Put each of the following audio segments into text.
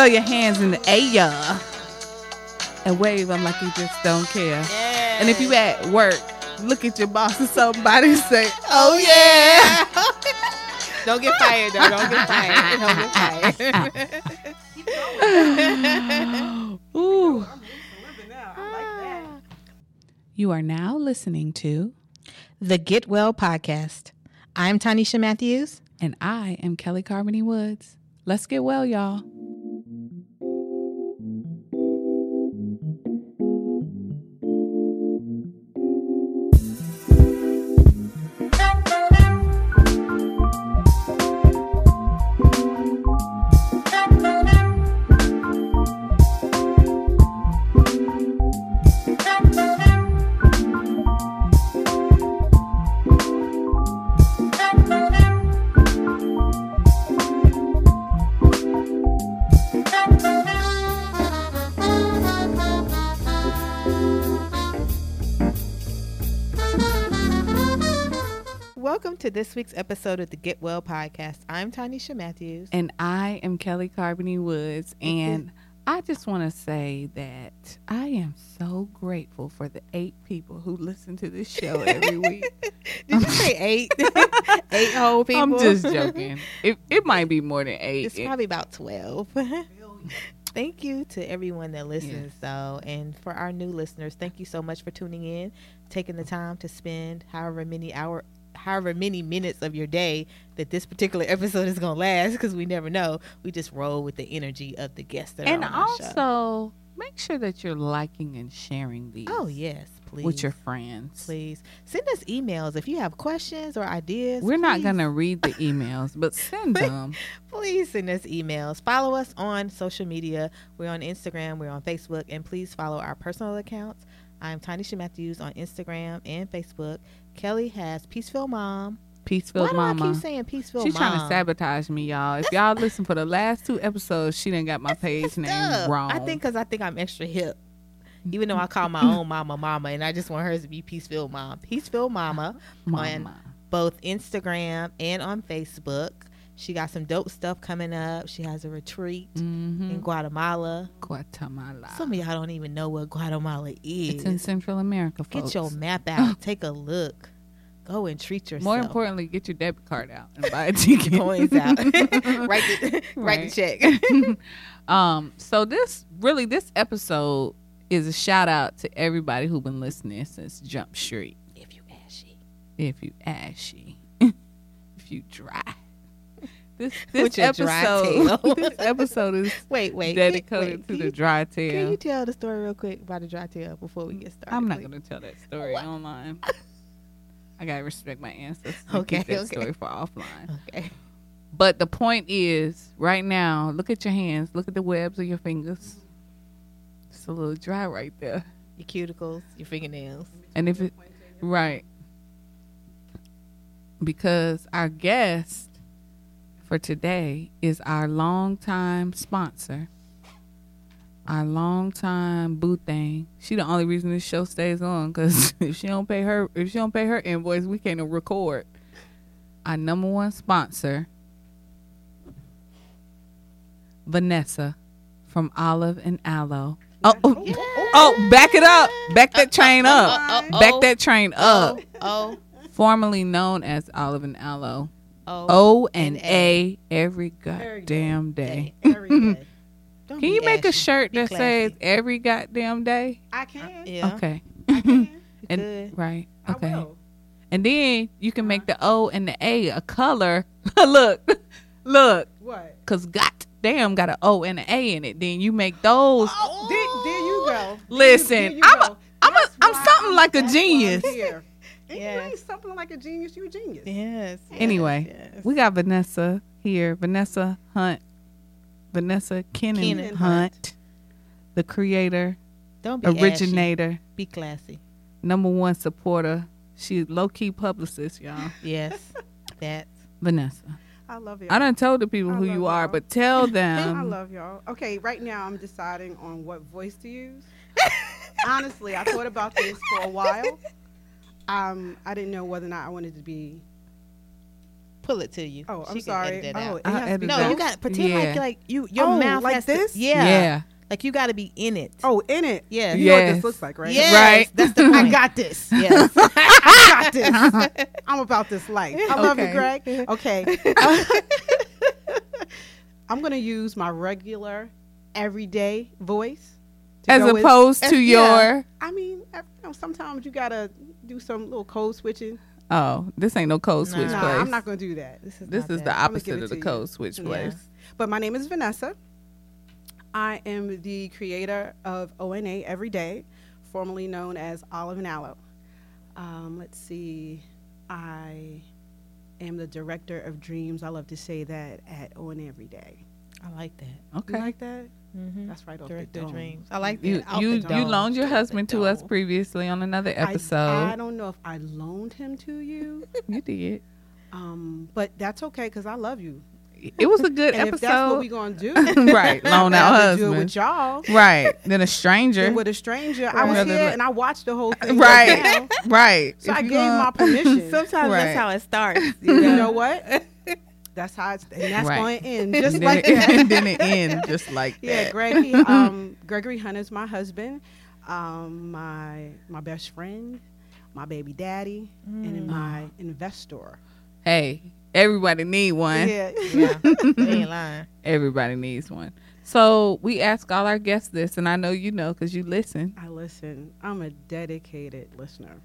throw your hands in the air and wave them like you just don't care. And if you at work, look at your boss or somebody and say, oh, "Oh yeah." Don't get fired though. Don't get fired. Don't get fired. Ooh. now. I like that. You are now listening to, the Get Well podcast. I'm Tinesha Matthews. and I am Kelley Carbony Woods. Let's get well, y'all. This week's episode of the Get Well podcast. I'm Tinesha Matthews. And I am Kelley Carbony Woods. Mm-hmm. And I just want to say that I am so grateful for the eight people who listen to this show every week. Did you say eight? eight whole people? I'm just joking. It, it might be more than eight. It's It- probably about 12. thank you to everyone that listens, though. And for our new listeners, thank you so much for tuning in, taking the time to spend however many hour however many minutes of your day that this particular episode is going to last because we never know. We just roll with the energy of the guests that and are on our show. also, make sure that you're liking and sharing these Oh, yes, please. with your friends. please send us emails if you have questions or ideas. We're not going to read the emails, but send them. please send us emails. Follow us on social media. We're on Instagram, we're on Facebook, and please follow our personal accounts. I'm Tinesha Matthews on Instagram and Facebook. Kelley has Peaceful Mom. Peaceful Why do I keep saying Peaceful She's Mom? trying to sabotage me, y'all. If y'all listen for the last two episodes, she didn't got my page name Stuff. wrong. I think because I think I'm extra hip. Even though I call my mm-hmm. own mama mama, and I just want hers to be Peaceful Mom. Peaceful Mama on Mama. both Instagram and on Facebook. She got some dope stuff coming up. She has a retreat Mm-hmm. in Guatemala. Guatemala. Some of y'all don't even know what Guatemala is. It's in Central America, folks. Get your map out. Take a look. Go and treat yourself. More importantly, get your debit card out and buy a ticket. coins out. write the write Right. the check. um, so this really this episode is a shout out to everybody who been listening since Jump Street. if you ashy. If you ashy, if you dry. This this With your dry episode this episode is Wait, wait. dedicated wait, to the you- dry tail. Can you tell the story real quick about the dry tail before we get started? I'm not gonna tell that story What? online. I gotta respect my ancestors. Okay, keep that okay. story for offline. Okay. But the point is, right now, look at your hands. Look at the webs of your fingers. It's a little dry right there. Your cuticles, your fingernails. And if it right, because our guest for today is our longtime sponsor, our longtime boo thing. She the only reason this show stays on because if she don't pay her, if she don't pay her invoice, we can't record. Our number one sponsor, Vanessa from Olive and Aloe. Oh, oh, oh, back it up. Back that train up. Uh, uh, uh, uh Back oh, that train uh, up. Oh, Formerly known as Olive and Aloe. O and and A every goddamn day. Every day. Can you make a shirt that says every goddamn day? I can. Yeah. Okay. I can. And could. right. I Okay. will. And then you can make uh-huh. the O and the A a color. look. Look. What? Cause goddamn got an O and an A in it. Then you make those. Oh, there, there you go. There you- Listen, there you I'm a- go. I'm a- That's I'm something like a that's why genius. And you ain't something like a genius. You a genius. Yes. Anyway, yes. We got Vanessa here. Vanessa Hunt. Vanessa Kenon, Kenon Hunt, the creator, Don't be ashy. originator, Be classy. number one supporter. She's low key publicist, y'all. Yes. That's Vanessa. I love it. I done told the people I who you are, y'all. but tell them. I love y'all. Okay, right now I'm deciding on what voice to use. Honestly, I thought about this for a while. Um, I didn't know whether or not I wanted to be pull it to you. Oh, I'm She sorry. Oh, it has to be no, that. you got to pretend Yeah. like like you your Oh, mouth like has to- this? yeah. Yeah. like you got to be in it. Oh, in it. Yeah. You know what this looks like, right? Yes, Right. That's the I got this. Yes. I got this. I'm about this life. I love Okay. you, Greg. Okay. I'm going to use my regular, everyday voice. As go with- opposed to yeah. your I mean, you know, sometimes you got to do some little code switching. oh, this ain't no code Nah. switch No, place. I'm not going to do that. This is this not is the that. I'ma opposite of the you. code switch Yeah. place. But my name is Vanessa. I am the creator of ONA Every Day, formerly known as Olive and Aloe. Um, let's see, I am the director of dreams. I love to say that at ONA Every Day. I like that. You Okay. like that? Mm-hmm. That's right off Director the dome. dreams. I like that. You you you loaned your husband to us previously on another episode. I, don't know if I loaned him to you, you did. um, but that's okay because I love you. It was a good episode. If that's what we gonna do, right, loan out rather do it husband. with y'all. Right, then a stranger. than with a stranger. I was here and I watched the whole thing. right, right. So If I gave gonna- my permission. Sometimes Right. that's how it starts. you know what? That's how it's and that's Right. going to end just and like that. it, and then it ends just like yeah, that. Greg. He, um, Gregory Hunt is my husband, um, my my best friend, my baby daddy, and my investor. Hey, everybody need one. Yeah. Yeah, ain't lying. Everybody needs one. So we ask all our guests this, and I know you know because you listen. I listen. I'm a dedicated listener.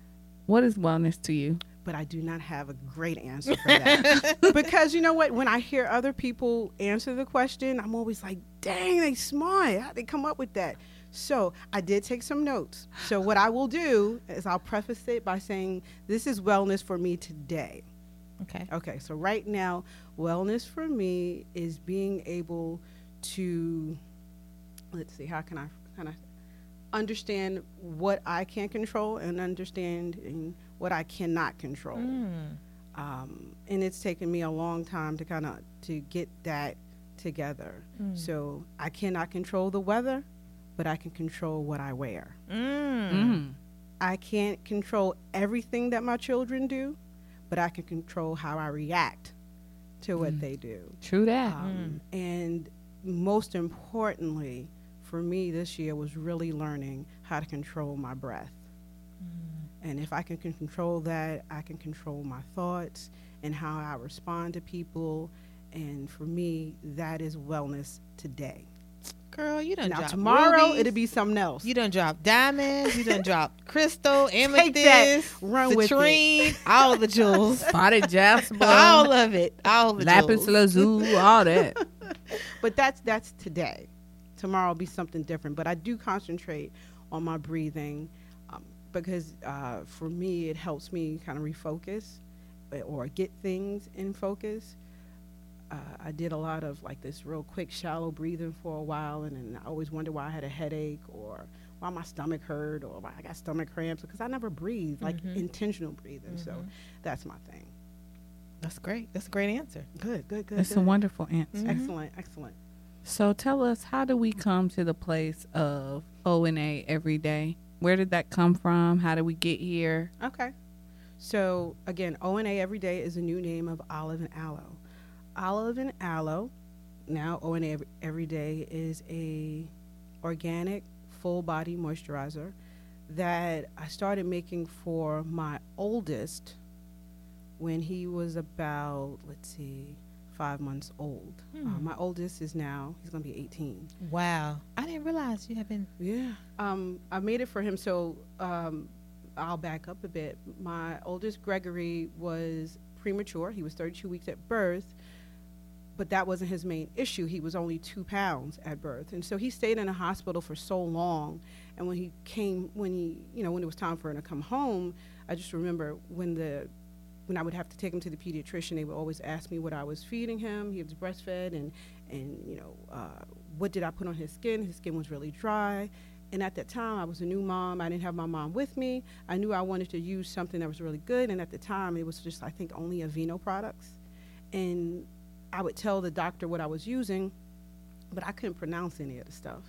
What is wellness to you? But I do not have a great answer for that. because you know what? When I hear other people answer the question, I'm always like, dang, they smart. How'd they come up with that? So I did take some notes. So what I will do is I'll preface it by saying, this is wellness for me today. Okay. Okay, so right now, wellness for me is being able to, let's see, how can I kind of understand what I can control and understanding what I cannot control. Mm. Um, and it's taken me a long time to kind of to get that together. Mm. So I cannot control the weather, but I can control what I wear. Mm. Mm. I can't control everything that my children do, but I can control how I react to what Mm. they do. True that. Um, and most importantly, for me this year was really learning how to control my breath. And if I can, can control that, I can control my thoughts and how I respond to people. And for me, that is wellness today. Girl, you done now dropped tomorrow rubies. it'll be something else. You done dropped diamonds. You done dropped crystal, Take that, amethyst, run with it. all the jewels, Spotted jasper, all of it, all the lapis jewels. lazuli, all that. but that's that's today. Tomorrow will be something different. But I do concentrate on my breathing because uh, for me it helps me kind of refocus uh, or get things in focus. Uh, I did a lot of like this real quick shallow breathing for a while, and then I always wonder why I had a headache or why my stomach hurt or why I got stomach cramps because I never breathe like Mhm. intentional breathing. So Mhm. that's my thing. That's great. That's a great answer. Good, good, good. That's a wonderful answer. Mhm. Excellent, excellent. So tell us, how do we come to the place of O and A every day? Where did that come from? How did we get here? Okay. So again, O and A every day is a new name of olive and aloe. Olive and aloe, now O and A every, every day is a organic full body moisturizer that I started making for my oldest when he was about let's see five months old. Uh, Hmm. my oldest is now he's gonna be 18. Wow. I didn't realize you have been. Yeah. Um, I made it for him. So um, I'll back up a bit. My oldest Gregory was premature. He was 32 weeks at birth, but that wasn't his main issue. He was only two pounds at birth, and so he stayed in a hospital for so long. And when he came, when he, you know, when it was time for him to come home, I just remember when the when I would have to take him to the pediatrician, they would always ask me what I was feeding him. He was breastfed, and and you know uh, what did I put on his skin? His skin was really dry. And at that time, I was a new mom. I didn't have my mom with me. I knew I wanted to use something that was really good. And at the time, it was just I think only Aveeno products. And I would tell the doctor what I was using, but I couldn't pronounce any of the stuff.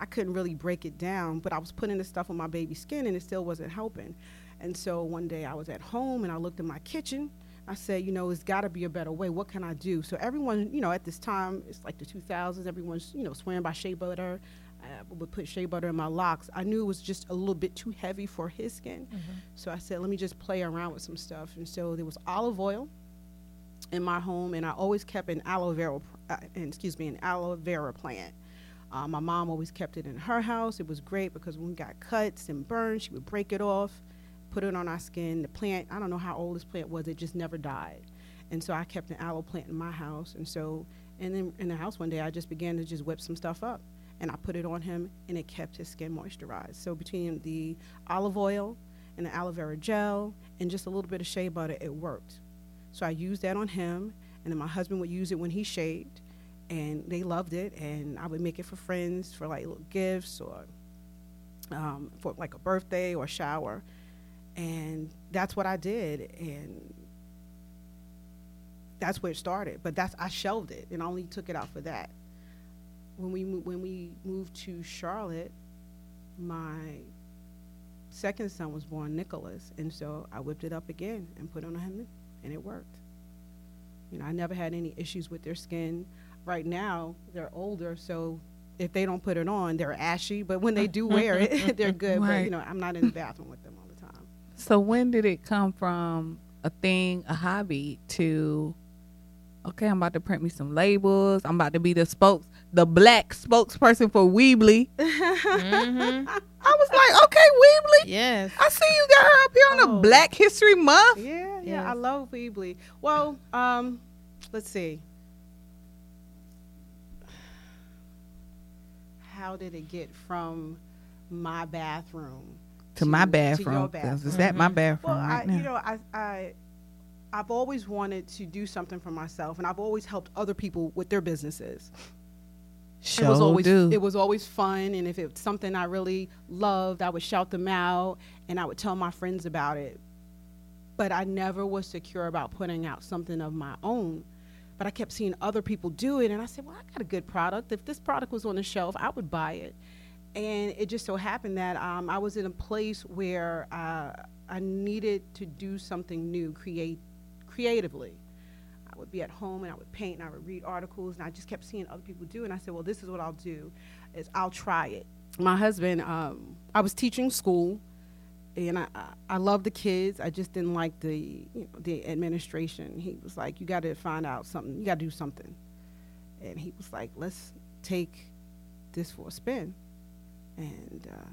I couldn't really break it down, but I was putting the stuff on my baby's skin and it still wasn't helping. And so one day I was at home and I looked in my kitchen I said, you know, it's got to be a better way. What can I do? So everyone, you know, at this time, it's like the 2000s. Everyone's, you know, swearing by shea butter. I would put shea butter in my locks. I knew it was just a little bit too heavy for his skin. So I said, let me just play around with some stuff. And so there was olive oil in my home, and I always kept an aloe vera, uh, excuse me, an aloe vera plant. Uh, my mom always kept it in her house. It was great because when we got cuts and burns, she would break it off, put it on our skin. The plant, I don't know how old this plant was, it just never died. And so I kept an aloe plant in my house. And so, and then in the house one day, I just began to just whip some stuff up. And I put it on him, and it kept his skin moisturized. So between the olive oil and the aloe vera gel and just a little bit of shea butter, it worked. So I used that on him, and then my husband would use it when he shaved and they loved it and i would make it for friends for like little gifts or um, for like a birthday or a shower and that's what i did and that's where it started but that's i shelved it and I only took it out for that when we when we moved to charlotte my second son was born nicholas and so i whipped it up again and put it on him and it worked you know i never had any issues with their skin right now they're older, so if they don't put it on, they're ashy. But when they do wear it, they're good. But you know, I'm not in the bathroom with them all the time. So when did it come from a thing, a hobby, to okay, I'm about to print me some labels. I'm about to be the spokes, the black spokesperson for Weebly. Mhm. I was like, okay, Weebly. Yes. I see you got her up here on Oh. the Black History Month. Yeah, yeah, I love Weebly. Well, um, let's see. How did it get from my bathroom To my bathroom. your bathroom, because it's at my mm-hmm. bathroom Well, right I, now. you know, I, I, I've always wanted to do something for myself, and I've always helped other people with their businesses. Sure it was always do. it was always fun, and if it was something I really loved, I would shout them out, and I would tell my friends about it. But I never was secure about putting out something of my own. But I kept seeing other people do it, and I said, "Well, I got a good product. If this product was on the shelf, I would buy it." And it just so happened that um, I was in a place where uh, I needed to do something new, create creatively. I would be at home and I would paint and I would read articles and I just kept seeing other people do. And I said, well, this is what I'll do is I'll try it. My husband, um, I was teaching school and I, I, I love the kids. I just didn't like the, you know, the administration. He was like, you got to find out something. You got to do something. And he was like, let's take this for a spin. And uh,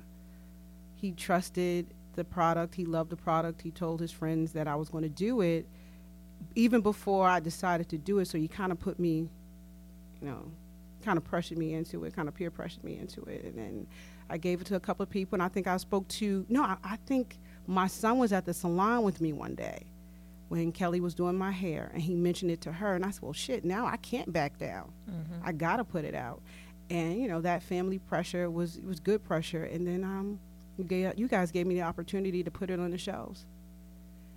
he trusted the product. He loved the product. He told his friends that I was going to do it even before I decided to do it. So he kind of put me, you know, kind of pressured me into it, kind of peer pressured me into it. And then I gave it to a couple of people. And I think I spoke to, no, I, I think my son was at the salon with me one day when Kelley was doing my hair. And he mentioned it to her. And I said, well, shit, now I can't back down. I got to put it out. And, you know, that family pressure was, was good pressure. And then um, you, gave, you guys gave me the opportunity to put it on the shelves.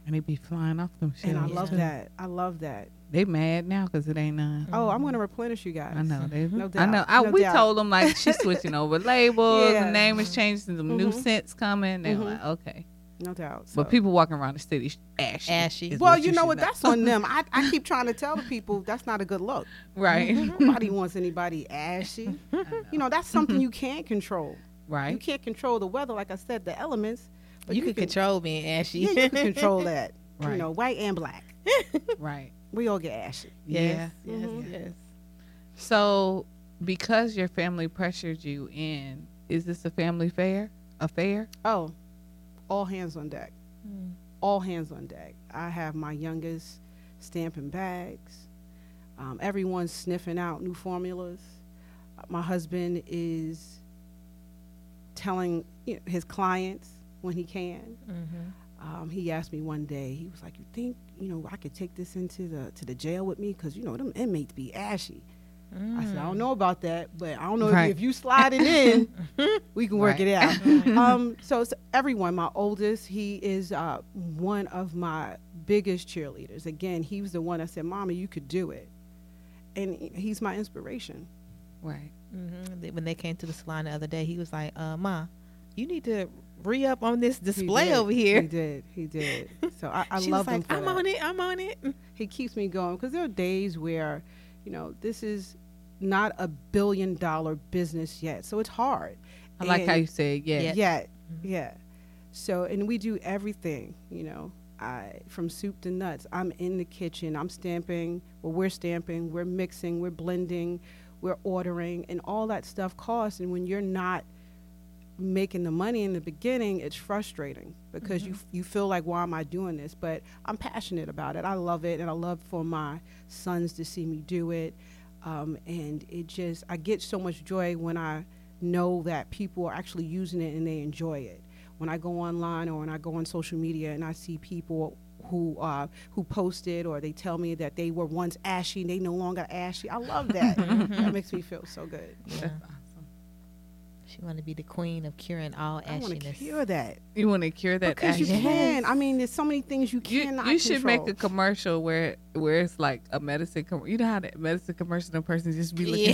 and they be flying off them shelves And I love that. I love that. They mad now because it ain't none. Oh, I'm going to replenish you guys. I know. They, No I doubt. know. I, No we doubt. told them like she's switching over labels. Yeah. The name is changing. Some new Mhm. scents coming. They're Mhm. like, okay. No doubt. But people walking around the city ashy. Ashy. well, what you know should what? That's on them. I, I keep trying to tell the people that's not a good look. right. Nobody wants anybody ashy. You know, that's something you can't control. Right. You can't control the weather, like I said, the elements. But you, can control being ashy. Yeah, you can control that. Right. You Right. know, white and black. Right. We all get ashy. Yeah. yes, yes, Mhm. yes. So, because your family pressured you in, is this a family fair? Affair? Oh, all hands on deck. Mm. all hands on deck. I have my youngest stamping bags. Um, everyone's sniffing out new formulas. My husband is telling you know, his clients when he can. Mm-hmm. Um, he asked me one day. He was like, "You think you know I could take this into the to the jail with me? Because you know them inmates be ashy." I said, "I don't know about that, but I don't know Right. if, if you slide it in, we can work Right. it out." um, so it's everyone, my oldest, he is uh, one of my biggest cheerleaders. Again, he was the one that said, "Mama, you could do it," and he's my inspiration. Right. hmm When they came to the salon the other day, he was like, uh, "Ma, you need to re up on this display did. over here. He did. He did. So I, I she love was him like, for I'm that. on it. I'm on it. He keeps me going because there are days where, you know, this is not a billion dollar business yet, so it's hard. I like how And- you said yeah. Yeah. yeah yeah so and we do everything you know i from soup to nuts i'm in the kitchen i'm stamping well we're stamping we're mixing we're blending we're ordering and all that stuff costs and when you're not making the money in the beginning it's frustrating because you you feel like why am i doing this? But i'm passionate about it. I love it and i love for my sons to see me do it. Um, and it just i get so much joy when i know that people are actually using it and they enjoy it. When i go online or when i go on social media and i see people who uh, who posted or they tell me that they were once ashy and they no longer ashy i love that. That makes me feel so good. Yeah. That's awesome. She want to be the queen of curing all i want to cure that. You want to cure that because you can. I mean there's so many things you You, cannot you should make a commercial where where it's like a medicine. Com- you know how that medicine commercial, the person just be looking yeah,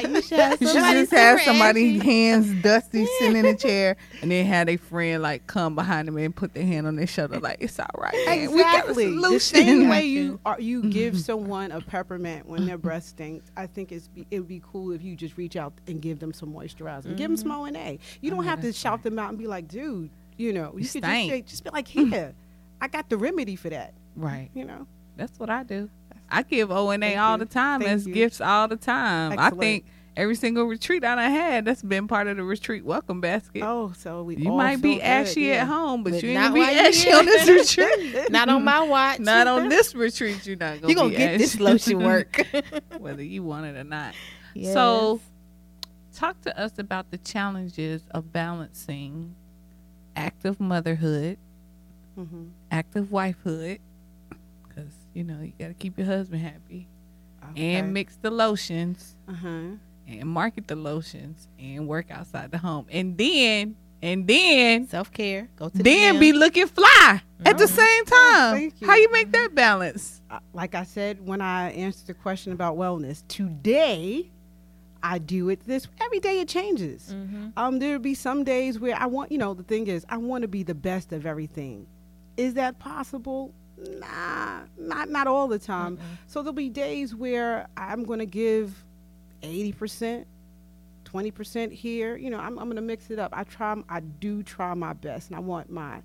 sad. you should have somebody just have super somebody hands dusty sitting in a chair, and then have a friend like come behind them and put their hand on their shoulder, like it's all right. Man. We got a Exactly. The solution. same way you are, you give someone a peppermint when their breath stinks. I think it's be, it would be cool if you just reach out and give them some moisturizer. Give them some O and A. You oh, don't Oh, have to that's shout them out and be like, dude, you know, you, You could just stink. say, just be like, here, I got the remedy for that. right. You know, That's what I do. I give O and A all you. the time Thank as you. gifts all the time. I think every single retreat I done had, that's been part of the retreat welcome basket. oh, so we you might be good, ashy yeah. at home, but, But you ain't gonna be ashy on this retreat. Not on my watch. Not on this retreat. You're not gonna. You gonna get this ashy. lotion work. whether you want it or not. Yes. So, talk to us about the challenges of balancing active motherhood, Mhm. active wifehood, you know you got to keep your husband happy, Okay. and mix the lotions, uh-huh. and market the lotions, and work outside the home, and then and then self care. Go to the then gym. be looking fly at the Mhm. same time. You. How you make that balance? uh, like I said when I answered the question about wellness, today I do it this every day it changes. Mhm. Um, there'll be some days where I want, you know, the thing is, I want to be the best of everything. Is that possible? Nah, not not all the time. So there'll be days where I'm going to give eighty percent, twenty percent here. You know, I'm I'm going to mix it up. I try, I do try my best, and I want my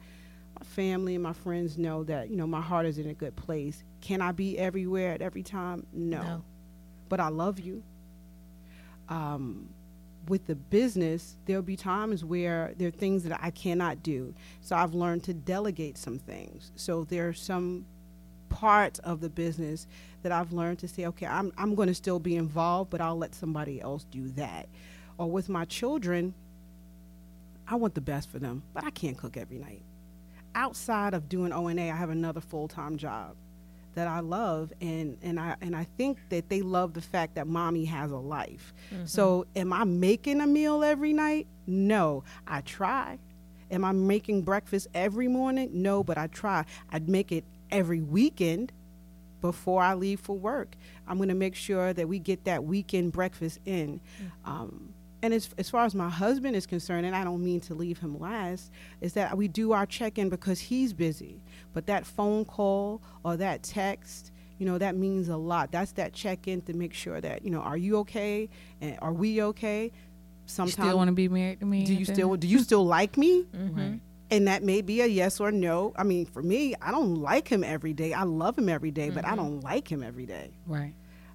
my family and my friends know that you know my heart is in a good place. Can I be everywhere at every time? No, No. but I love you. Um, with the business, there'll be times where there are things that I cannot do. So I've learned to delegate some things. So there are some parts of the business that I've learned to say, okay, I'm, I'm going to still be involved, but I'll let somebody else do that. Or with my children, I want the best for them, but I can't cook every night. Outside of doing O and A, I have another full time job that I love, and and I and I think that they love the fact that mommy has a life. So, am I making a meal every night? No, I try. Am I making breakfast every morning? No, but I try. I'd make it every weekend before I leave for work. I'm going to make sure that we get that weekend breakfast in. Um, and as, as far as my husband is concerned, and I don't mean to leave him last, is that we do our check in because he's busy. But that phone call or that text, you know, that means a lot. That's that check in to make sure that, you know, are you okay? And are we okay? You Sometimes still want to be married to me? do you still do you still like me? Mm-hmm. Right. and that may be a yes or no. I mean, for me, I don't like him every day. I love him every day, but I mm-hmm. don't like him every day. Right.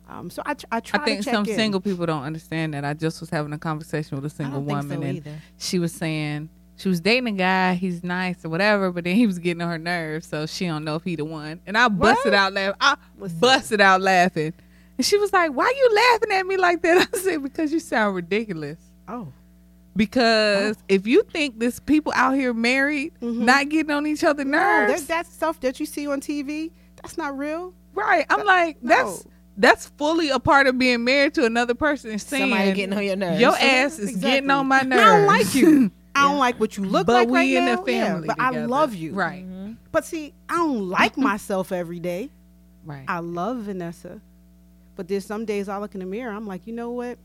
Um, so I, tr- I try I think to check some in. single people don't understand that. I just was having a conversation with a single woman, so and either. she was saying she was dating a guy. He's nice or whatever, but then he was getting on her nerves, so she don't know if he the one. And I busted What? out laughing. I Listen. busted out laughing, and she was like, "Why you laughing at me like that?" I said, "Because you sound ridiculous." Oh, Because if you think this people out here married, Mhm. not getting on each other's no, nerves, that, that stuff that you see on TV, that's not real. right? I'm like, that's No. That's fully a part of being married to another person. and Saying, Somebody getting on your nerves. Your ass is Exactly. getting on my nerves. I don't like you. I don't Yeah. like what you look but like we right in now. the family. yeah, but I love you. Right. Mhm. But see, I don't like myself every day. Right. I love Vanessa, but there's some days I look in the mirror. I'm like, you know what?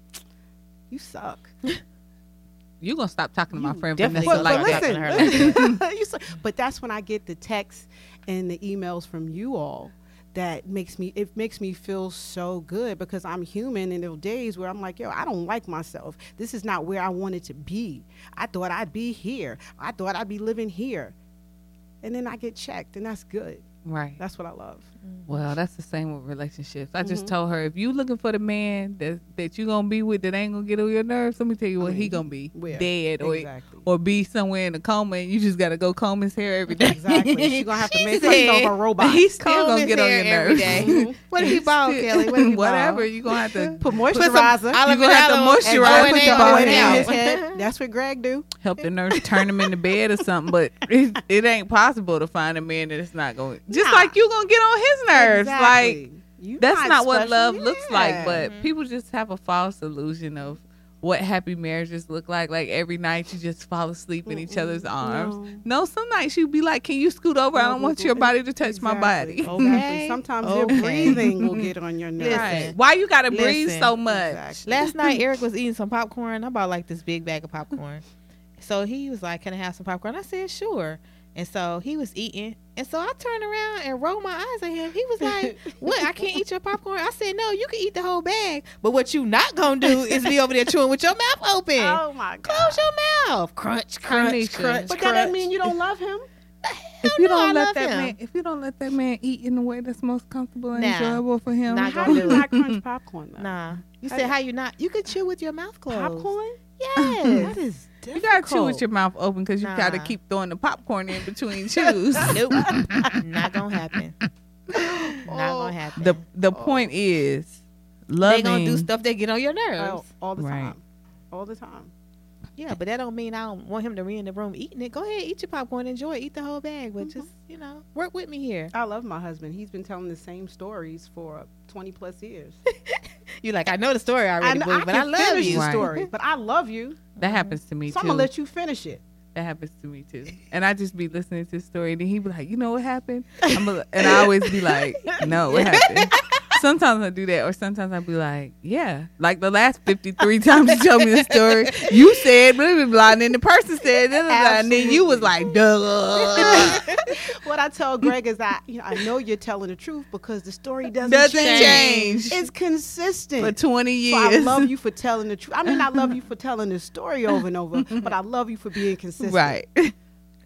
You suck. you gonna stop talking to my You friend Vanessa like that. to her listen, You say- but that's when I get the texts and the emails from you all that makes me it makes me feel so good because I'm human and there are days where I'm like, yo, I don't like myself. This is not where I wanted to be. I thought I'd be here. I thought I'd be living here. And then I get checked and that's good. Right. That's what I love. Well, that's the same with relationships. I just Mhm. told her if you looking for the man that that you gonna be with that ain't gonna get on your nerves, let me tell you I what he gonna be where? dead or Exactly. or be somewhere in a coma and you just gotta go comb his hair every day. Exactly. She's gonna have to She make herself a robot. He's still gonna get on your nerves. Mhm. What if he bald, Kelley? What he Whatever. You gonna have to Put some moisturizer. aloe You gonna have to moisturize, put the bald head his head. That's what Greg do. help the nurse turn him into bed or something. But it, it ain't possible to find a man that it's not going. Just Nah. like you gonna get on his nerves. Like Exactly. You that's not what special. love looks like. Yeah. But Mhm. people just have a false illusion of what happy marriages look like. Like every night you just fall asleep in each other's arms. No. No, some nights you'd be like, "Can you scoot over? I don't want your body to touch my body." Exactly. Okay. Sometimes Okay. your breathing will get on your nerves. Listen. Right. Why you gotta breathe so much? Exactly. Last night, Eric was eating some popcorn. I bought like this big bag of popcorn. So he was like, Can I have some popcorn? I said, Sure. And so he was eating. And so I turned around and rolled my eyes at him. He was like, What? I can't eat your popcorn? I said, No, you can eat the whole bag. But what you not going to do is be over there chewing with your mouth open. Oh my god. Close your mouth. Crunch, crunch, Carnisha. crunch. But that doesn't mean you don't love him. If you no, don't let love that him. man, if you don't let that man eat in the way that's most comfortable and Nah. enjoyable for him, Not How do you do not crunch popcorn? Though? Nah. You How said do- how you not? You could chew with your mouth closed. Popcorn? Yes. That is You gotta chew with your mouth open because you gotta keep throwing the popcorn in between chews. nope. not gonna happen. Not gonna happen. the the oh. point is love they loving. gonna do stuff that get on your nerves. Oh, all the Right. time. All the time. Yeah, but that don't mean I don't want him to be in the room eating it. Go ahead, eat your popcorn, enjoy, it, eat the whole bag, but just mm-hmm. you know, work with me here. I love my husband. He's been telling the same stories for 20 plus years. You like I know the story already, kn- boo, but I can love you. the story, but I love you. that mm-hmm. happens to me So I'm gonna let you finish it. that happens to me too. And I just be listening to the story, and then he be like, "You know what happened?" I'm a, and I always be like, "No, what happened?" Sometimes I do that, or sometimes I be like, "Yeah." Like the last fifty three times you told me the story, you said blah blah blah, and then the person said blah, blah, and then you was like, "Duh." what I tell Greg is that you know, I know you're telling the truth because the story doesn't, Doesn't change. change. It's consistent. for twenty so I love you for telling the truth. I mean, I love you for telling the story over and over, but I love you for being consistent. right.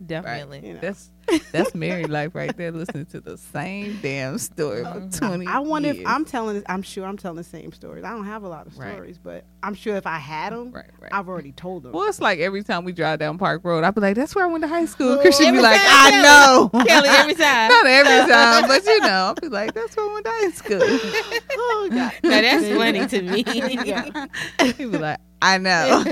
Definitely. You know. That's that's married life right there. Listening to the same damn story for twenty. I wonder if. I'm telling. I'm sure I'm telling the same stories. I don't have a lot of Right. stories, but I'm sure if I had them, right, right. I've already told them. Well, it's like every time we drive down Park Road, I'd be like, "That's where I went to high school." Cause she'd be like, time, "I Kelley. know." Kelley every time. Not every time, but you know, I'll be like, "That's where I went to high school." oh God. Now that's funny to me. Yeah. he be like, "I know,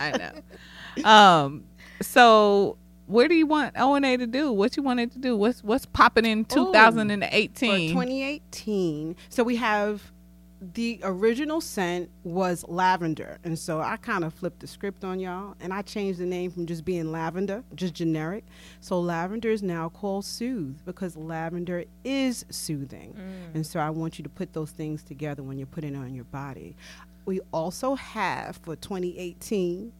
I know." Um, so where do you want O and A to do? What you wanted to do? What's what's popping in Oh, For 2018? 2018, so we have the original scent was lavender, and so I kind of flipped the script on y'all, and I changed the name from just being lavender, just generic. So lavender is now called soothe because lavender is soothing, mm. and so I want you to put those things together when you're putting it on your body. We also have for 2018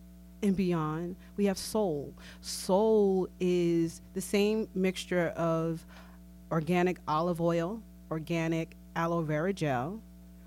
and beyond, we have soul. Soul is the same mixture of organic olive oil, organic aloe vera gel,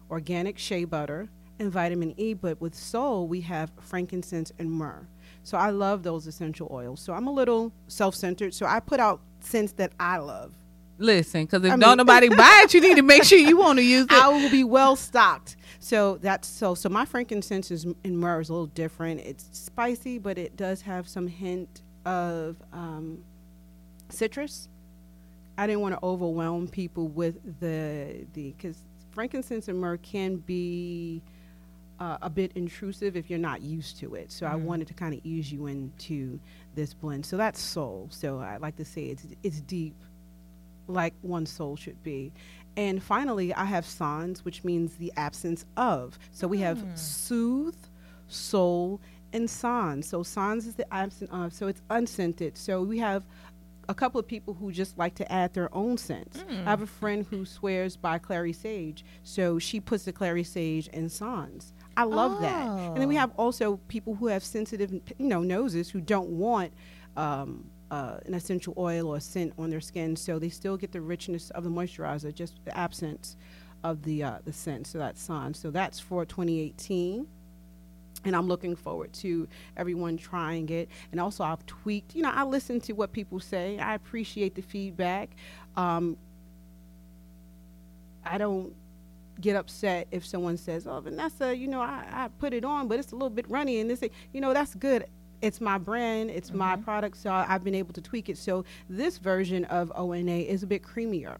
organic shea butter, and vitamin E. But with soul, we have frankincense and myrrh. So I love those essential oils. So I'm a little self centered. So I put out scents that I love. Listen, because if I don't nobody buy it, you need to make sure you want to use it. I will be well stocked. So that's so. So my frankincense is, and myrrh is a little different. It's spicy, but it does have some hint of um, citrus. I didn't want to overwhelm people with the the because frankincense and myrrh can be uh, a bit intrusive if you're not used to it. So I wanted to kind of ease you into this blend. So that's soul. So I like to say it's it's deep, like one soul should be. And finally, I have sans, which means the absence of. So we have soothe, soul, and sans. So sans is the absence of. So it's unscented. So we have a couple of people who just like to add their own scents. I have a friend who swears by clary sage, so she puts the clary sage in Sans. I love that. And then we Oh. have also people who have sensitive, you know, noses who don't want um, uh, an essential oil or scent on their skin, so they still get the richness of the moisturizer, just the absence of the uh, the scent. So that's Sans. So that's for 2018 and I'm looking forward to everyone trying it. And also, I've tweaked. You know, I listen to what people say. I appreciate the feedback. Um, I don't get upset if someone says, "Oh, Vanessa, you know, I, I put it on, but it's a little bit runny," and they say, "You know, that's good." It's my brand, it's my product, so I've been able to tweak it. So this version of ONA is a bit creamier.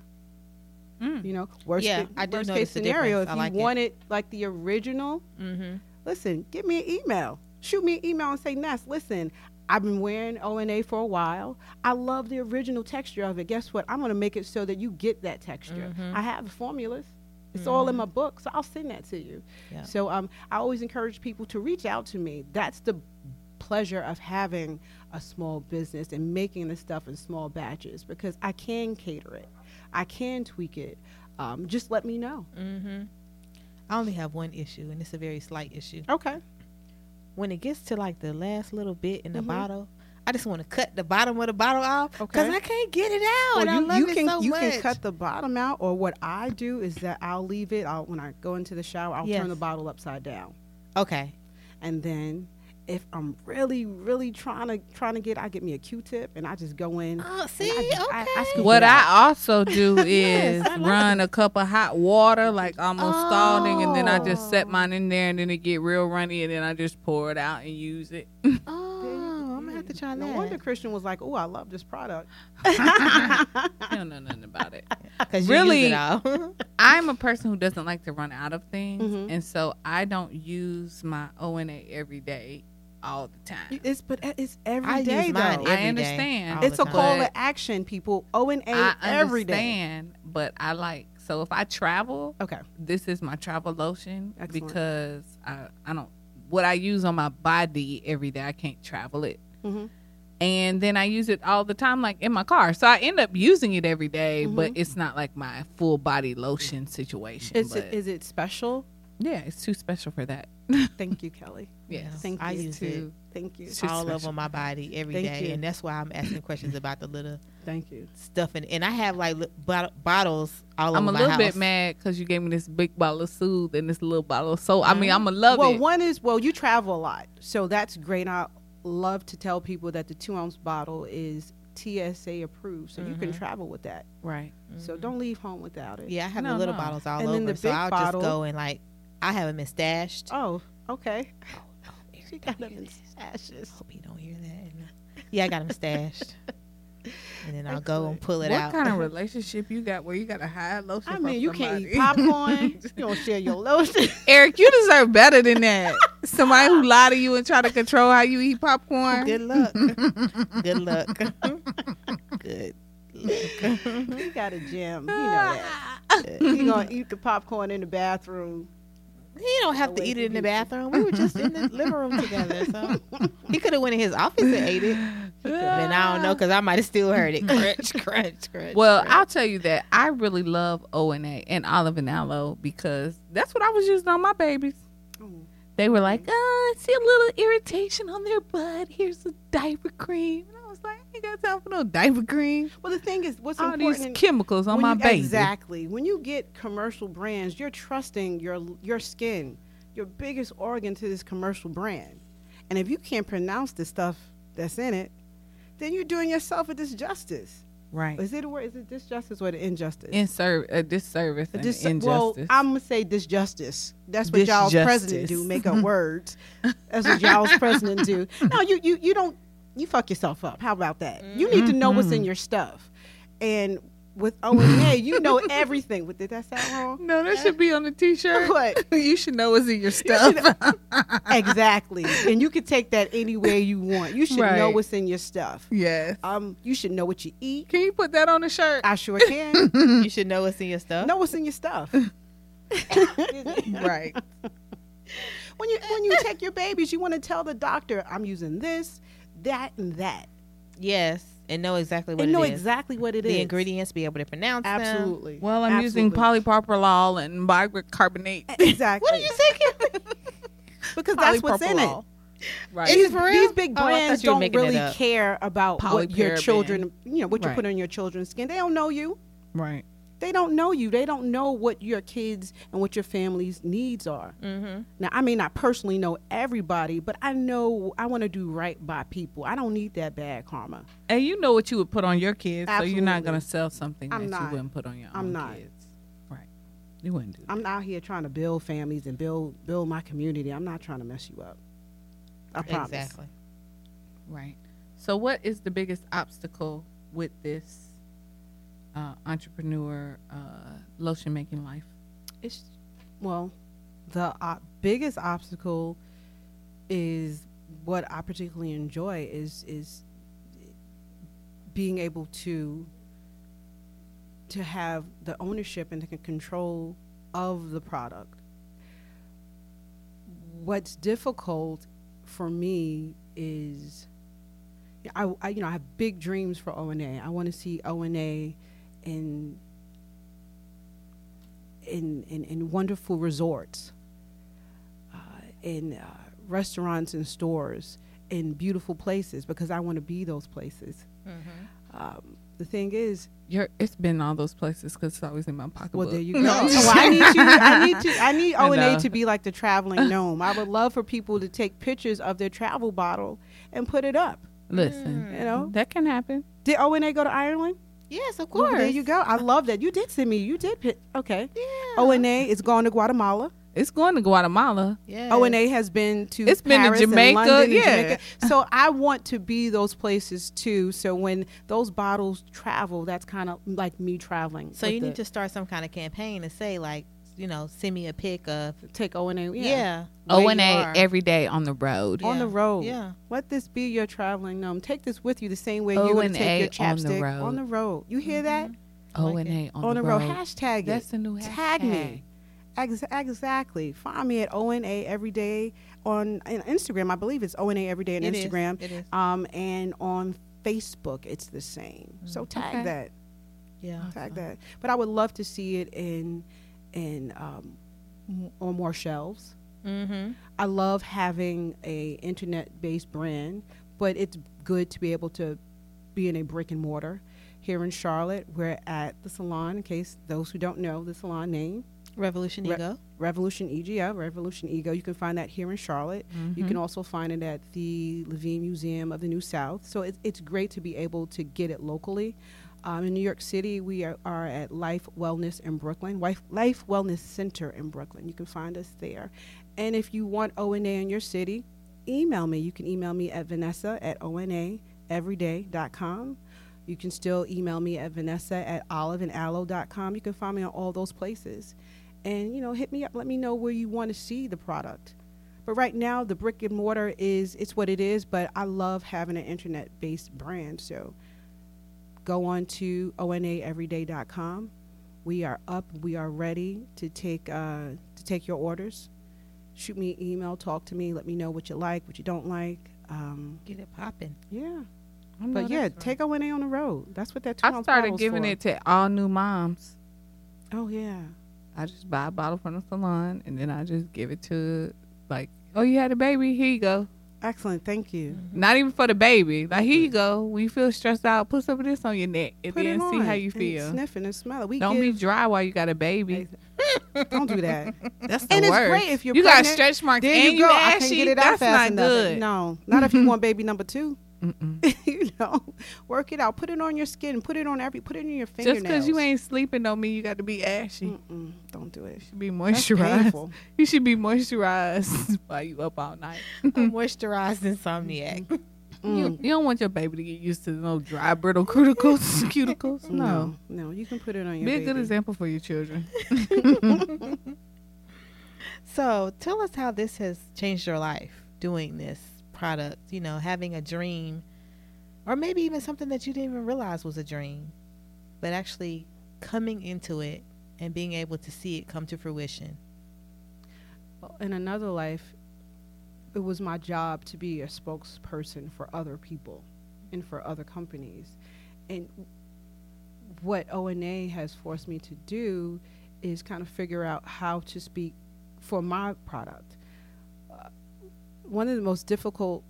Mm. You know, worst, Yeah, ca- I worst case scenario, if I you like it. want it like the original, Mm-hmm. listen, give me an email. Shoot me an email and say, Ness, listen, I've been wearing ONA for a while. I love the original texture of it. Guess what? I'm going to make it so that you get that texture. Mm-hmm. I have the formulas. It's all in my book, so I'll send that to you. Yeah. So um, I always encourage people to reach out to me. That's the pleasure of having a small business and making the stuff in small batches because I can cater it. I can tweak it. Um, just let me know. Mm-hmm. I only have one issue, and it's a very slight issue. Okay. When it gets to like the last little bit in the Mhm. bottle, I just want to cut the bottom of the bottle off because Okay. I can't get it out. Or and I you, you can so you much. can cut the bottom out, or what I do is that I'll leave it. I'll, when I go into the shower, I'll Yes. turn the bottle upside down, Okay. and then if I'm really really trying to trying to get, I get me a Q-tip and I just go in. Oh, see, I- okay. I- I scoop What. I also do is Yes, like run a cup of hot water, like almost scalding, and then I just set Oh. mine in there, and then it get real runny, and then I just pour it out and use it. Oh, I'm gonna have to try No that. wonder Christian was like, "Oh, I love this product." I don't know nothing about it. Because Really? use it all. I'm a person who doesn't like to run out of things, Mhm. and so I don't use my ONA every day, all the time. It's but it's every I day use mine though. I understand. all it's a time. call to action, people. O and A I every day. understand, but I like so if I travel, Okay. this is my travel lotion Excellent. because I I don't what I use on my body every day. I can't travel it, hmm and then I use it all the time, like in my car. So I end up using it every day, but it's not like my full body lotion situation. Is it is it special? yeah, it's too special for that. Thank you, Kelley. Yes, Thank I you. use too. Thank you. Too all over my body every day, Thank you. and that's why I'm asking questions about the little Thank you. stuff. And, and I have like li- bot- bottles all I'm over my house. I'm a little house. bit mad because you gave me this big bottle of Soothe and this little bottle of soap. I mean, I'm gonna love well, it. one is well, you travel a lot, so that's great. I love to tell people that the two ounce bottle is TSA approved, so you can travel with that. right. So don't leave home without it. Mm-hmm. Yeah, I have No, the little no. bottles all And over. then the so big I'll bottle- just go and like I have them in stashed. Oh, okay. Eric, She got them hear in this. stashes. Hope you don't hear that. Yeah, I got them stashed. and then I'll go and pull it what out. What kind of relationship you got where you got to hide lotion? I from mean, you can't eat popcorn. you don't share your lotion. Eric, you deserve better than that. Somebody who lie to you and try to control how you eat popcorn. Good luck. Good luck. Good luck. he got a gym. You know that. He gonna eat the popcorn in the bathroom. He don't have to eat it in the bathroom. We were just in the living room together, so he could have went in his office and ate it. But I don't know because I might have still heard it crunch, crunch, crunch. Well, crunch. I'll tell you that I really love O and A and olive and aloe because that's what I was using on my babies. They were like, "Oh, I see a little irritation on their butt. Here's a diaper cream." And I was like, "You got time for no diaper cream? Well, the thing is, what's All important these chemicals on my you- baby." Exactly. When you get commercial brands, you're trusting your your skin, your biggest organ to this commercial brand. And if you can't pronounce the stuff that's in it, then you're doing yourself a disjustice. Right. Is it a word? Is it disjustice or the injustice? In ser- a disservice A and dis- injustice. Well, I'm gonna say disjustice. That's what y'all's president do. Make up words. That's what y'all's president do. No, you you you don't. You fuck yourself up. How about that? You need to know what's Mm-hmm. in your stuff. And with O and A, you know everything. What did that sound wrong? no, that should be on the T-shirt. What? you should know what's in your stuff. exactly. And you can take that anywhere you want. You should know what's in your stuff. yes. Um, you should know what you eat. Can you put that on the shirt? I sure can. you should know what's in your stuff. know what's in your stuff. right. when you when you take your babies, you want to tell the doctor, I'm using this, that, and that. Yes, and know exactly what and it know is. exactly what it is. the ingredients, be able to pronounce them. Absolutely. Well, I'm using Absolutely. polypropylol and bicarbonate. Exactly. What are you thinking? Because that's what's in it. Right. These, for real? these big Oh, I thought brands you were don't really care about what your children, you know, what you put on your children's skin. They don't know you. right. They don't know you. They don't know what your kids and what your family's needs are. Mm-hmm. Now, I may not personally know everybody, but I know I want to do right by people. I don't need that bad karma. And you know what you would put on your kids, so you're not going to sell something I'm that not. you wouldn't put on your I'm own not. kids. Right. You wouldn't do that. I'm out here trying to build families and build build my community. I'm not trying to mess you up. I promise. Exactly. Right. So, what is the biggest obstacle with this uh, entrepreneur uh, lotion making life? It's well, the uh, biggest obstacle is what I particularly enjoy is is being able to to have the ownership and the control of the product. What's difficult for me is I, I you know I have big dreams for O and A. I want to see O and A in in, in, in wonderful resorts, uh, in uh, restaurants and stores, in beautiful places because I want to be those places. Mm-hmm. Um, the thing is, You're, it's been all those places because it's always in my pocketbook. well, there you go. well, I need you. I need to. I need I O and A to be like the traveling gnome. I would love for people to take pictures of their travel bottle and put it up. Listen, You know, that can happen. did O and A go to Ireland? Yes, of Well, course. there you go. I love that. You did send me. You did. Pick, okay. Yeah. O and A is going to Guatemala. It's going to Guatemala. Yeah. O and A has been to It's been to Paris and Jamaica, London yeah. Jamaica. So I want to be those places too. So when those bottles travel, that's kind of like me traveling. So you the- need to start some kind of campaign and say like, you know, send me a pic of take O and A. yeah, Yeah. O where and you A are. every day on the road. On the road. Yeah. Let this be your traveling gnome. Take this with you the same way you're going and to take your A on the chapstick road. on the road. You hear that? I O like and. A on, On, the the road. road. Hashtag That's it. the new Tag hashtag. me. Ex- exactly. Find me at O and A every day on on Instagram. I believe it's O and A every day on It is. Instagram. It is. Um, and on Facebook, it's the same. So tag Okay. that. Yeah. Tag that. But I would love to see it in in um, m- on more shelves. Mm-hmm. I love having a internet based brand, but it's good to be able to be in a brick and mortar. Here in Charlotte, we're at the salon. In case those who don't know the salon name, Revolution Re- Ego. Revolution EGO, Revolution Ego. You can find that here in Charlotte. You can also find it at the Levine Museum of the New South. So it's, it's great to be able to get it locally. Um, in New York City, we are, are at Life Wellness in Brooklyn, Life, Life Wellness Center in Brooklyn. You can find us there. And if you want O&A in your city, email me. You can email me at Vanessa at oandaeveryday.com. You can still email me at Vanessa at oliveandaloe.com. You can find me on all those places. And, you know, hit me up. Let me know where you want to see the product. But right now, the brick and mortar is, it's what it is, but I love having an internet-based brand. So go on to oandaeveryday.com. We are up. We are ready to take, uh, to take your orders. Shoot me an email, talk to me, let me know what you like, what you don't like. Um, Get it popping. yeah. But yeah, right. take O&A on the road. That's what that I started giving for. it to all new moms. Oh yeah. I just buy a bottle from the salon and then I just give it to like, oh, you had a baby, here you go. Excellent. Thank you. Not even for the baby. Like here you go. When you feel stressed out, put some of this on your neck and Put then it see on how you and feel. Sniff it and smelling. We Don't be give, dry while you got a baby. Don't do that. That's the And it's worst. great if you're you got pregnant. stretch marks There and you go. I ashy. can't get it out That's fast not enough. good. No, not if you want baby number two. You know, work it out. Put it on your skin. Put it on every. Put it in your fingernails. Just because you ain't sleeping don't mean you got to be ashy. Mm-mm, don't do it. You should be That's moisturized. painful. You should be moisturized while you up all night. Moisturized insomniac. You, Mm. you don't want your baby to get used to no dry, brittle cuticles. cuticles. No. no, no. You can put it on your. Be a good example for your children. So tell us how this has changed your life doing this product, you know, having a dream or maybe even something that you didn't even realize was a dream, but actually coming into it and being able to see it come to fruition. In another life, it was my job to be a spokesperson for other people. and for other companies. And what ONA has forced me to do is kind of figure out how to speak for my product. One of the most difficult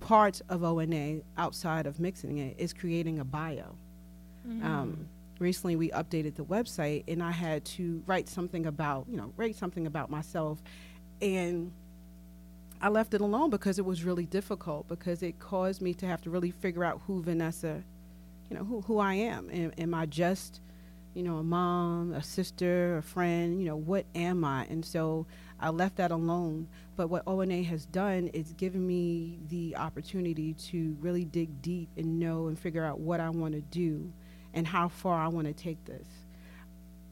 parts of ONA outside of mixing it is creating a bio. Mm. Um, recently, we updated the website, and I had to write something about, you know, write something about myself, and I left it alone because it was really difficult because it caused me to have to really figure out who Vanessa, you know, who who I am. Am, am I just, you know, a mom, a sister, a friend? You know, what am I? And so I left that alone. But what ONA has done is given me the opportunity to really dig deep and know and figure out what I want to do and how far I want to take this.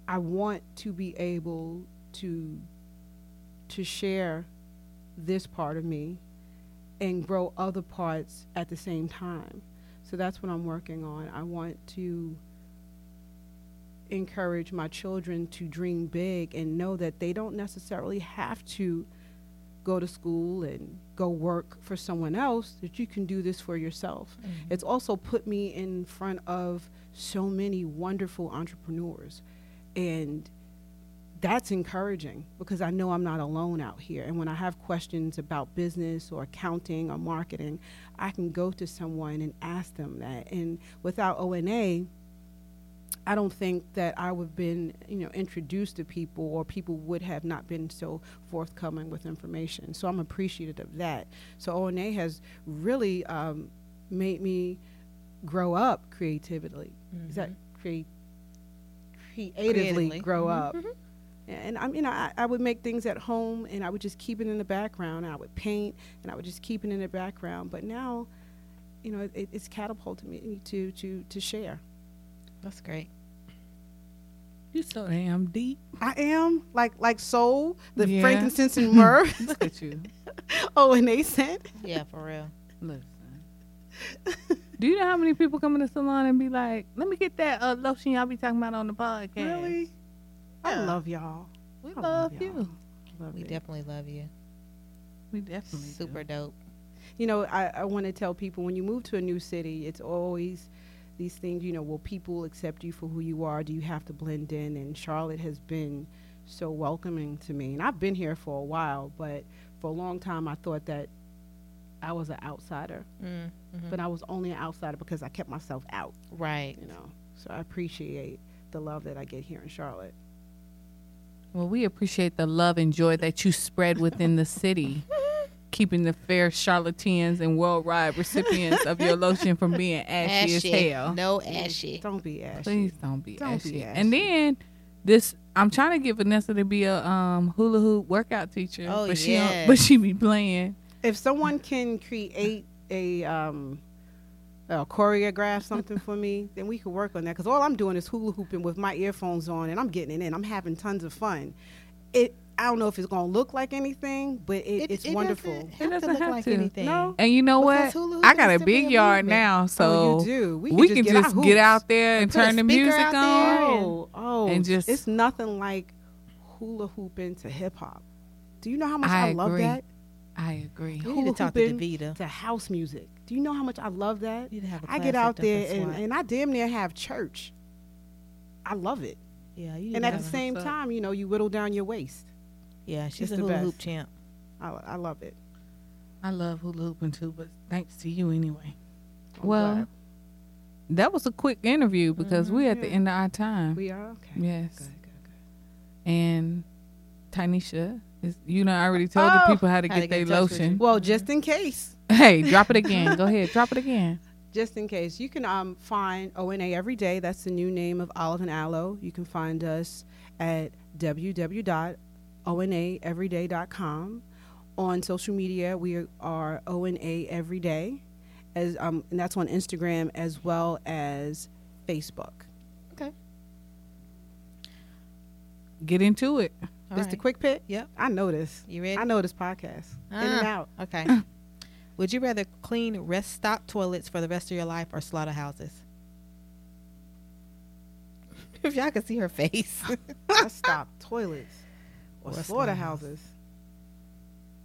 I want to be able to to share this part of me and grow other parts at the same time. So that's what I'm working on. I want to encourage my children to dream big and know that they don't necessarily have to go to school and go work for someone else that you can do this for yourself. Mhm. It's also put me in front of so many wonderful entrepreneurs and that's encouraging because I know I'm not alone out here. And when I have questions about business or accounting or marketing, I can go to someone and ask them that. And without ONA, I don't think that I would have been, you know, introduced to people or people would have not been so forthcoming with information. So I'm appreciative of that. So ONA has really um, made me grow up creatively. Is that create creatively, Creatively. grow Mhm. up? And I mean, I, I would make things at home, and I would just keep it in the background. I would paint, and I would just keep it in the background. But now, you know, it, it's catapulted me to to to share. That's great. You so damn deep. I am like like soul, the Yeah. frankincense and myrrh. Look at you. oh, and they sent. Yeah, for real. Listen. Do you know how many people come in the salon and be like, "Let me get that uh, lotion y'all be talking about on the podcast"? Really, I love y'all. We I love y'all. Love We it. definitely love you. We definitely do. Super dope. you know, I, I want to tell people when you move to a new city, it's always these things, you know, will people accept you for who you are? Do you have to blend in? And Charlotte has been so welcoming to me. And I've been here for a while, but for a long time I thought that I was an outsider. Mm, mhm. But I was only an outsider because I kept myself out, right. you know. So I appreciate the love that I get here in Charlotte. Well, we appreciate the love and joy that you spread within the city, keeping the fair Charlotteans and worldwide recipients of your lotion from being ashy, as hell. No ashy. Don't be ashy. Please don't be Don't ashy. be And then this, I'm trying to get Vanessa to be a um, hula hoop workout teacher, Oh, but she don't, but she be playing. if someone can create a um uh, choreograph something for me, then we could work on that. Because all I'm doing is hula hooping with my earphones on, and I'm getting it in. I'm having tons of fun. It. I don't know if it's gonna look like anything, but it, it's wonderful. Doesn't It have doesn't to look have like to. anything. No. And you know Because what? hula I got a big a yard movement. now, oh, so you do. We, we can can just, get, just get out there and turn the music on. there. Oh, oh, and just- it's nothing like hula hooping to hip hop. Do you know how much I, I love agree. that? I agree. You need to Hula talk to hooping Davita. To house music. Do you know how much I love that? You need to have a I get class out at Duncan there and, and I damn near have church. I love it. yeah, you And at the same time, you know, you whittle down your waist. Yeah, she's it's a the hula best. hoop champ. I, I love it. I love hula hooping too, but thanks to you anyway. I'm well, glad. that was a quick interview because we're at the end of our time. we are okay. yes. Good, good, And Tinesha is you know I already told the Oh, people how to get get their in touch with lotion. Well, just in case, Hey, drop it again. Go ahead, drop it again. just in case, you can um, find ONA every day. That's the new name of Olive and Aloe. You can find us at www.oandaeveryday.com. On social media, we are ONA Everyday, as um, and that's on Instagram as well as Facebook. Okay. Get into it. All Just a right. quick pit. Yep. I know this. You ready? I know this podcast. In and Ah. out. Okay. Would you rather clean rest stop toilets for the rest of your life or slaughterhouses? if y'all could see her face. Let's stop toilets or Or slaughterhouses.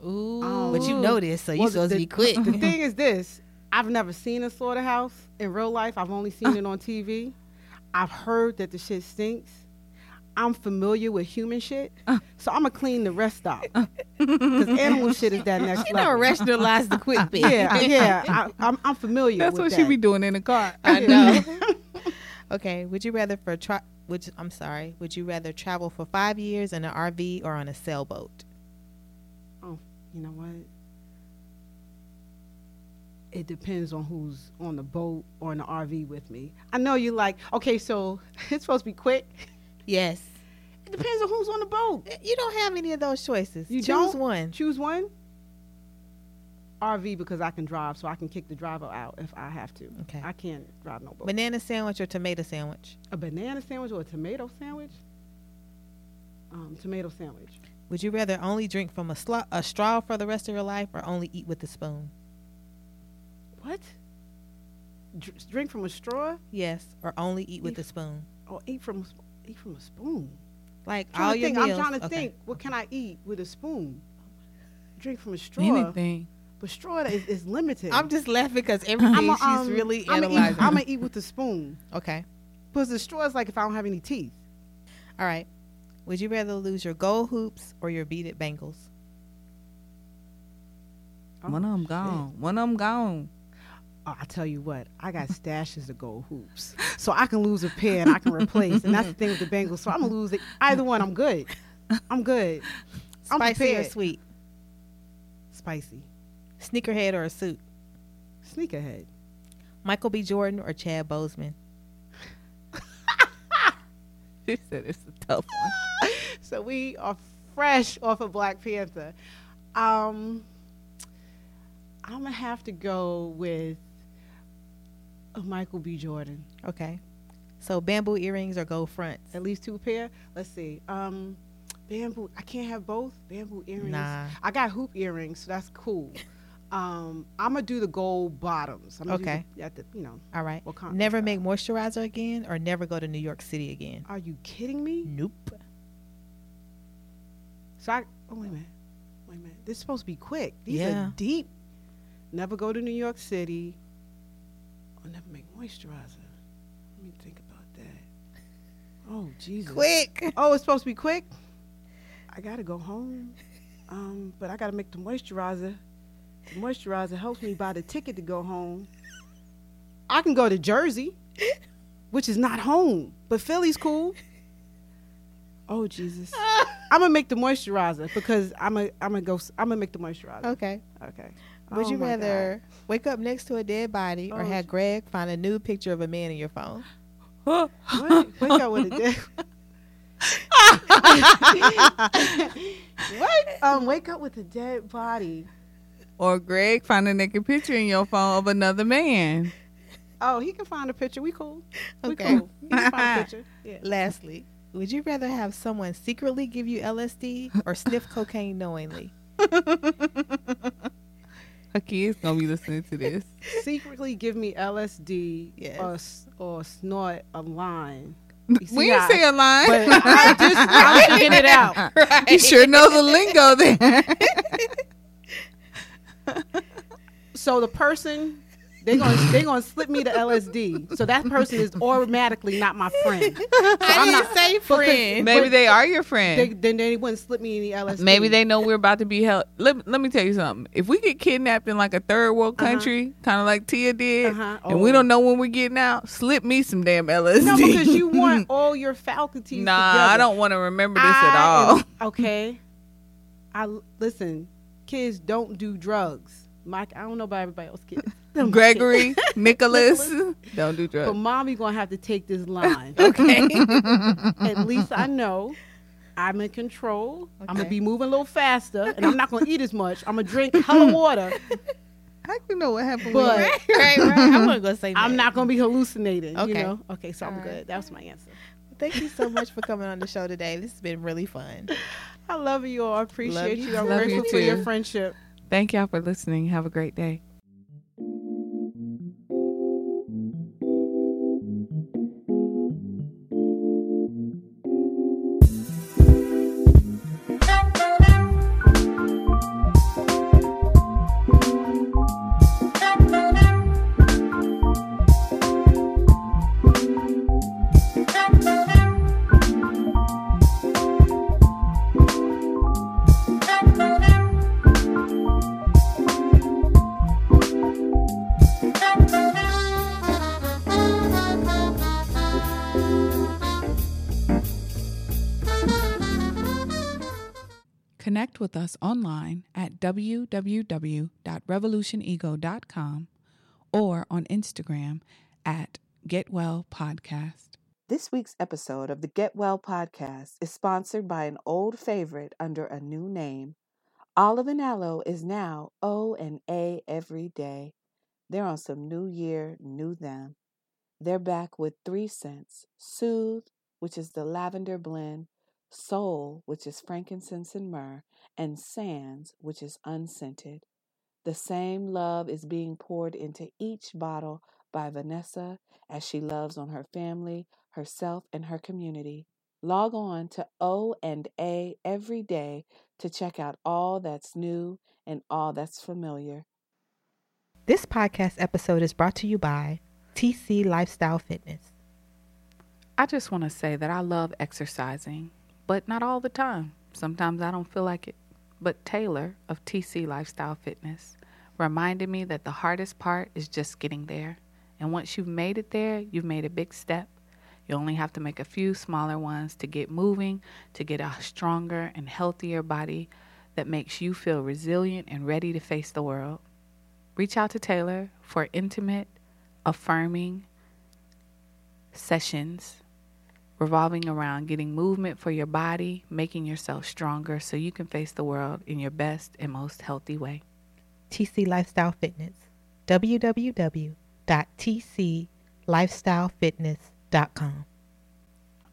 Ooh. Um, but you know this, so you Well, supposed the, to be quick. The thing is this: I've never seen a slaughterhouse in real life. I've only seen it on TV. I've heard that the shit stinks. I'm familiar with human shit, so I'm gonna clean the rest out. Because animal shit is that next You know, rationalize the quick bit. yeah, yeah, I, I'm, I'm familiar. That's with what that. she be doing in the car. I know. okay. Would you rather for tra- which I'm sorry, would you rather travel for five years in an RV or on a sailboat? Oh, you know what? It depends on who's on the boat or in the RV with me. I know you like, okay, so it's supposed to be quick. Yes. It depends on who's on the boat. You don't have any of those choices. You Choose don't? one. Choose one. RV because I can drive, so I can kick the driver out if I have to. Okay. I can't drive no boat. Banana sandwich or tomato sandwich? a banana sandwich or a tomato sandwich? Um, tomato sandwich. Would you rather only drink from a, sla- a straw for the rest of your life or only eat with a spoon? What? Dr- drink from a straw Yes, or only eat with a spoon. or eat from a, eat from a spoon? Like all your think, meals. I'm trying to okay. think. What can I eat with a spoon? Drink from a straw. Anything. But straw is, is limited. I'm just laughing because everything I'ma, she's um, really I'ma eat, analyzing. I'm gonna eat with the spoon okay. because the straw is like if I don't have any teeth. All right. Would you rather lose your gold hoops or your beaded bangles? One of them shit. gone. One of them gone. Oh, I tell you what, I got stashes of gold hoops, so I can lose a pair and I can replace. And that's the thing with the bangles. So I'm gonna lose it. Either one, I'm good. I'm good. I'm Spicy or prepared. sweet? Spicy. Sneakerhead or a suit? Sneakerhead. Michael B. Jordan or Chad Boseman? She said it's a tough one. So we are fresh off of Black Panther. Um, I'm gonna have to go with a Michael B. Jordan. Okay. So bamboo earrings or gold fronts? At least two pair. Let's see. Um, bamboo. I can't have both bamboo earrings. Nah. I got hoop earrings, so that's cool. Um, I'm gonna do the gold bottoms. I'm Okay. the- at the, you know. All right. Never make moisturizer again or never go to New York City again? Are you kidding me? Nope. So I. Oh wait a minute. Wait a minute. This is supposed to be quick. These Yeah. are deep. Never go to New York City. Or never make moisturizer. Let me think about that. Oh Jesus. Quick. Oh, it's supposed to be quick. I gotta go home. Um, but I gotta make the moisturizer. The moisturizer helps me buy the ticket to go home. I can go to Jersey, which is not home, but Philly's cool. Oh Jesus! I'm gonna make the moisturizer because I'm gonna I'm gonna go. I'm gonna make the moisturizer. Okay. Okay. Would Oh you rather wake up next to a dead body or Oh, have Greg find a nude picture of a man in your phone? What? Wake up with a dead. what? Um, wake up with a dead body. Or Greg find a naked picture in your phone of another man. Oh, he can find a picture. We cool. We Okay. cool. He can find a picture. Yeah. Lastly, would you rather have someone secretly give you LSD or sniff cocaine knowingly? Her kids gonna be listening to this. Secretly give me LSD Yes. or or snort a line. we see, didn't I- say a line. But I just I'm figuring it out. you sure know the lingo there. So the person they're gonna they gonna slip me the LSD. So that person is automatically not my friend. I I'm didn't not- say because- friend. Maybe they are your They, friend. then they wouldn't slip me any LSD. Maybe they know we're about to be held. Let, let me tell you something. If we get kidnapped in like a third world Uh-huh. country, kind of like Tia did, Uh-huh. and we Oh. don't know when we're getting out, slip me some damn LSD. No, because you want all your faculties. Nah, together. I don't want to remember this at all. okay. I listen. Kids don't do drugs. Mike, I don't know about everybody else kids. Gregory, Nicholas, don't do kids. But drugs. mommy gonna have to take this line. Okay. At least I know I'm in control. I'm gonna be moving a little faster, and I'm not gonna eat as much. I'm gonna drink hella water, I don't know what happened. but right, right, right. I'm not gonna go say. I'm not gonna be hallucinating. Okay. You know. Okay, so I'm All right. good. That was my answer. Thank you so much for coming on the show today. This has been really fun. I love you all. I appreciate you. you. I'm Love you grateful for your friendship. Thank y'all for listening. Have a great day. With us online at www.revolutionego.com or on Instagram at Get Well Podcast. This week's episode of the Get Well podcast is sponsored by an old favorite under a new name. Olive and Aloe is now O and A every day. They're on some new year, new them. They're back with three scents Soothe, which is the lavender blend, Soul, which is frankincense and myrrh, and Sands, which is unscented. The same love is being poured into each bottle by Vanessa as she loves on her family, herself, and her community. Log on to O and A every day to check out all that's new and all that's familiar. This podcast episode is brought to you by TC Lifestyle Fitness. I just want to say that I love exercising, but not all the time. Sometimes I don't feel like it. But Taylor of TC Lifestyle Fitness reminded me that the hardest part is just getting there. And once you've made it there, you've made a big step. You only have to make a few smaller ones to get moving, to get a stronger and healthier body that makes you feel resilient and ready to face the world. Reach out to Taylor for intimate, affirming sessions revolving around getting movement for your body, making yourself stronger so you can face the world in your best and most healthy way. TC Lifestyle Fitness. www.tclifestylefitness.com.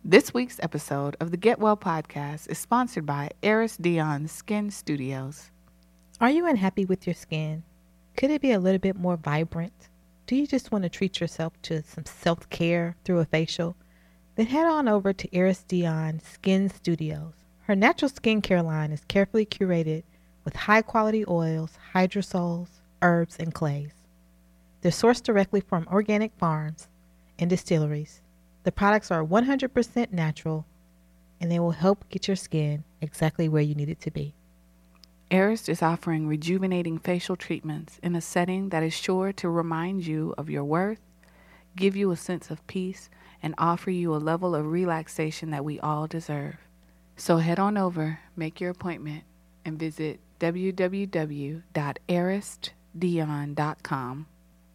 This week's episode of the Get Well podcast is sponsored by Airest Dion Skin Studios. Are you unhappy with your skin? Could it be a little bit more vibrant? Do you just want to treat yourself to some self care through a facial? Then head on over to Airest Dion Skin Studios. Her natural skincare line is carefully curated with high quality oils, hydrosols, herbs, and clays. They're sourced directly from organic farms and distilleries. The products are 100% natural and they will help get your skin exactly where you need it to be. Airest is offering rejuvenating facial treatments in a setting that is sure to remind you of your worth, give you a sense of peace, and offer you a level of relaxation that we all deserve. So head on over, make your appointment, and visit www.airestdion.com